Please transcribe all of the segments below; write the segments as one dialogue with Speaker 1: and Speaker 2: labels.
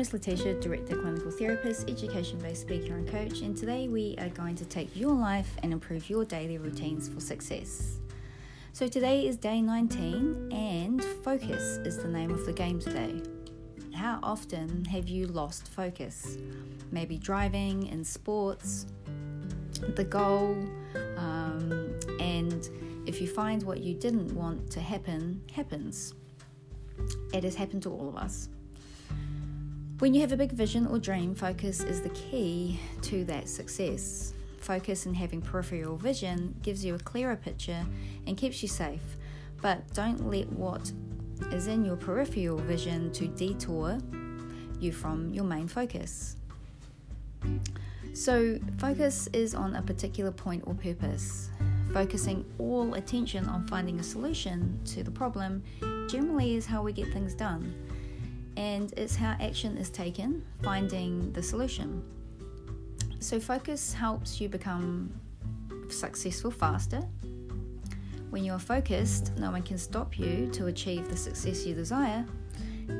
Speaker 1: name is Letitia, Director Clinical Therapist, Education Based Speaker and Coach, and today we are going to take your life and improve your daily routines for success. So, today is day 19, and focus is the name of the game today. How often have you lost focus? Maybe driving, in sports, the goal, um, and if you find what you didn't want to happen happens. It has happened to all of us. When you have a big vision or dream, focus is the key to that success. Focus and having peripheral vision gives you a clearer picture and keeps you safe, but don't let what is in your peripheral vision to detour you from your main focus. So, focus is on a particular point or purpose. Focusing all attention on finding a solution to the problem generally is how we get things done and it's how action is taken, finding the solution. So, focus helps you become successful faster. When you are focused, no one can stop you to achieve the success you desire,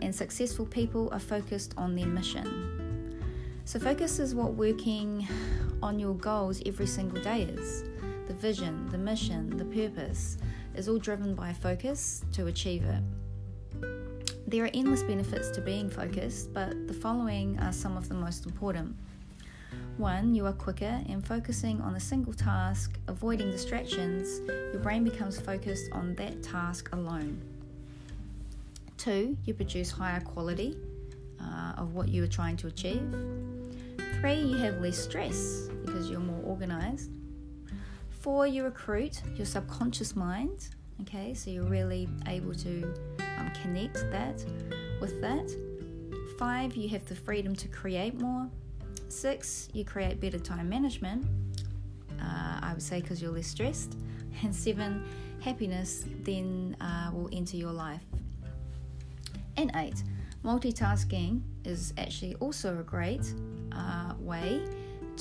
Speaker 1: and successful people are focused on their mission. So, focus is what working on your goals every single day is. The vision, the mission, the purpose is all driven by focus to achieve it. There are endless benefits to being focused, but the following are some of the most important. One, you are quicker and focusing on a single task, avoiding distractions, your brain becomes focused on that task alone. Two, you produce higher quality uh, of what you are trying to achieve. Three, you have less stress because you're more organized. Four, you recruit your subconscious mind Okay, so you're really able to um, connect that with that. Five, you have the freedom to create more. Six, you create better time management. Uh, I would say because you're less stressed. And seven, happiness then uh, will enter your life. And eight, multitasking is actually also a great uh, way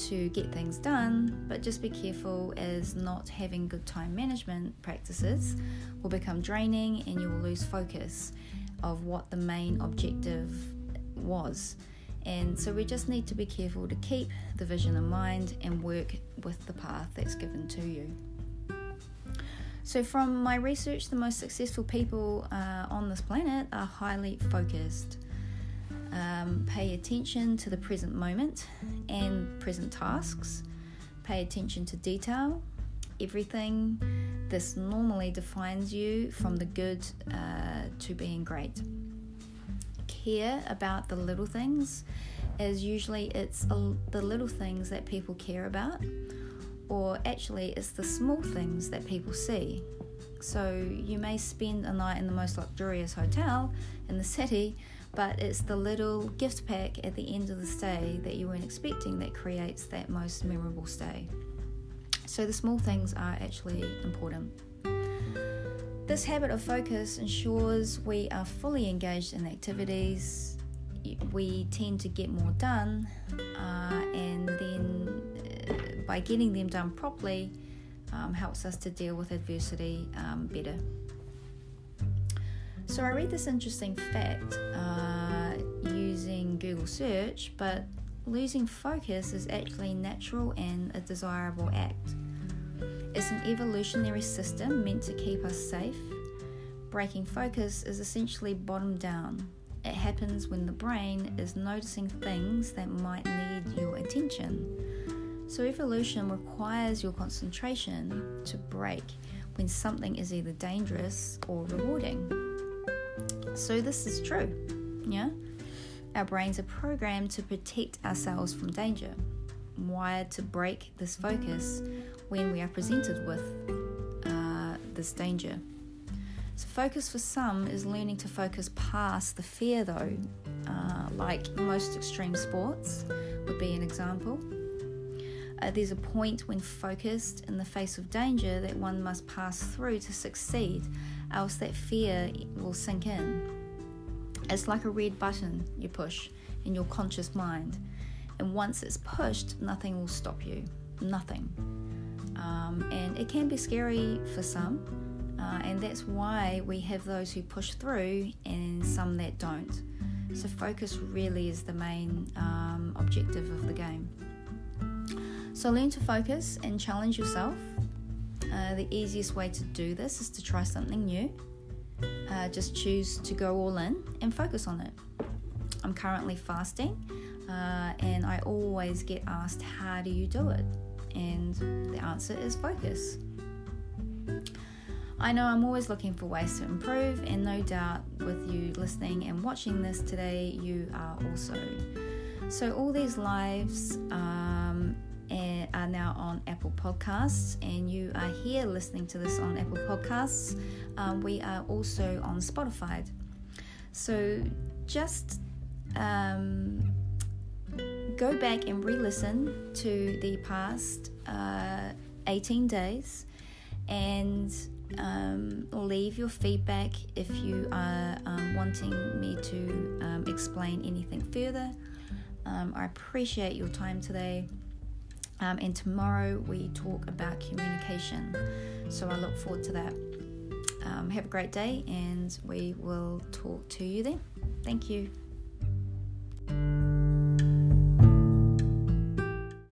Speaker 1: to get things done, but just be careful as not having good time management practices will become draining and you will lose focus of what the main objective was. And so we just need to be careful to keep the vision in mind and work with the path that's given to you. So, from my research, the most successful people uh, on this planet are highly focused. Um, pay attention to the present moment and present tasks. Pay attention to detail. Everything. This normally defines you from the good uh, to being great. Care about the little things, as usually it's a, the little things that people care about, or actually it's the small things that people see. So you may spend a night in the most luxurious hotel in the city, but it's the little gift pack at the end of the stay that you weren't expecting that creates that most memorable stay. So the small things are actually important. This habit of focus ensures we are fully engaged in activities, we tend to get more done, uh, and then uh, by getting them done properly, um, helps us to deal with adversity um, better. So I read this interesting fact uh, using Google search, but losing focus is actually natural and a desirable act. It's an evolutionary system meant to keep us safe. Breaking focus is essentially bottom down. It happens when the brain is noticing things that might need your attention. So, evolution requires your concentration to break when something is either dangerous or rewarding. So, this is true. Yeah? Our brains are programmed to protect ourselves from danger, wired to break this focus when we are presented with uh, this danger. So, focus for some is learning to focus past the fear, though, uh, like most extreme sports would be an example. Uh, there's a point when focused in the face of danger that one must pass through to succeed, else that fear will sink in. It's like a red button you push in your conscious mind, and once it's pushed, nothing will stop you. Nothing. Um, and it can be scary for some, uh, and that's why we have those who push through and some that don't. So, focus really is the main um, objective of the game. So, learn to focus and challenge yourself. Uh, the easiest way to do this is to try something new. Uh, just choose to go all in and focus on it. I'm currently fasting, uh, and I always get asked, How do you do it? And the answer is focus. I know I'm always looking for ways to improve, and no doubt with you listening and watching this today, you are also. So, all these lives um, are now on Apple Podcasts, and you are here listening to this on Apple Podcasts. Um, we are also on Spotify. So, just um, go back and re listen to the past uh, 18 days and um, leave your feedback if you are um, wanting me to um, explain anything further. Um, I appreciate your time today. Um, and tomorrow we talk about communication. So I look forward to that. Um, have a great day, and we will talk to you then. Thank you.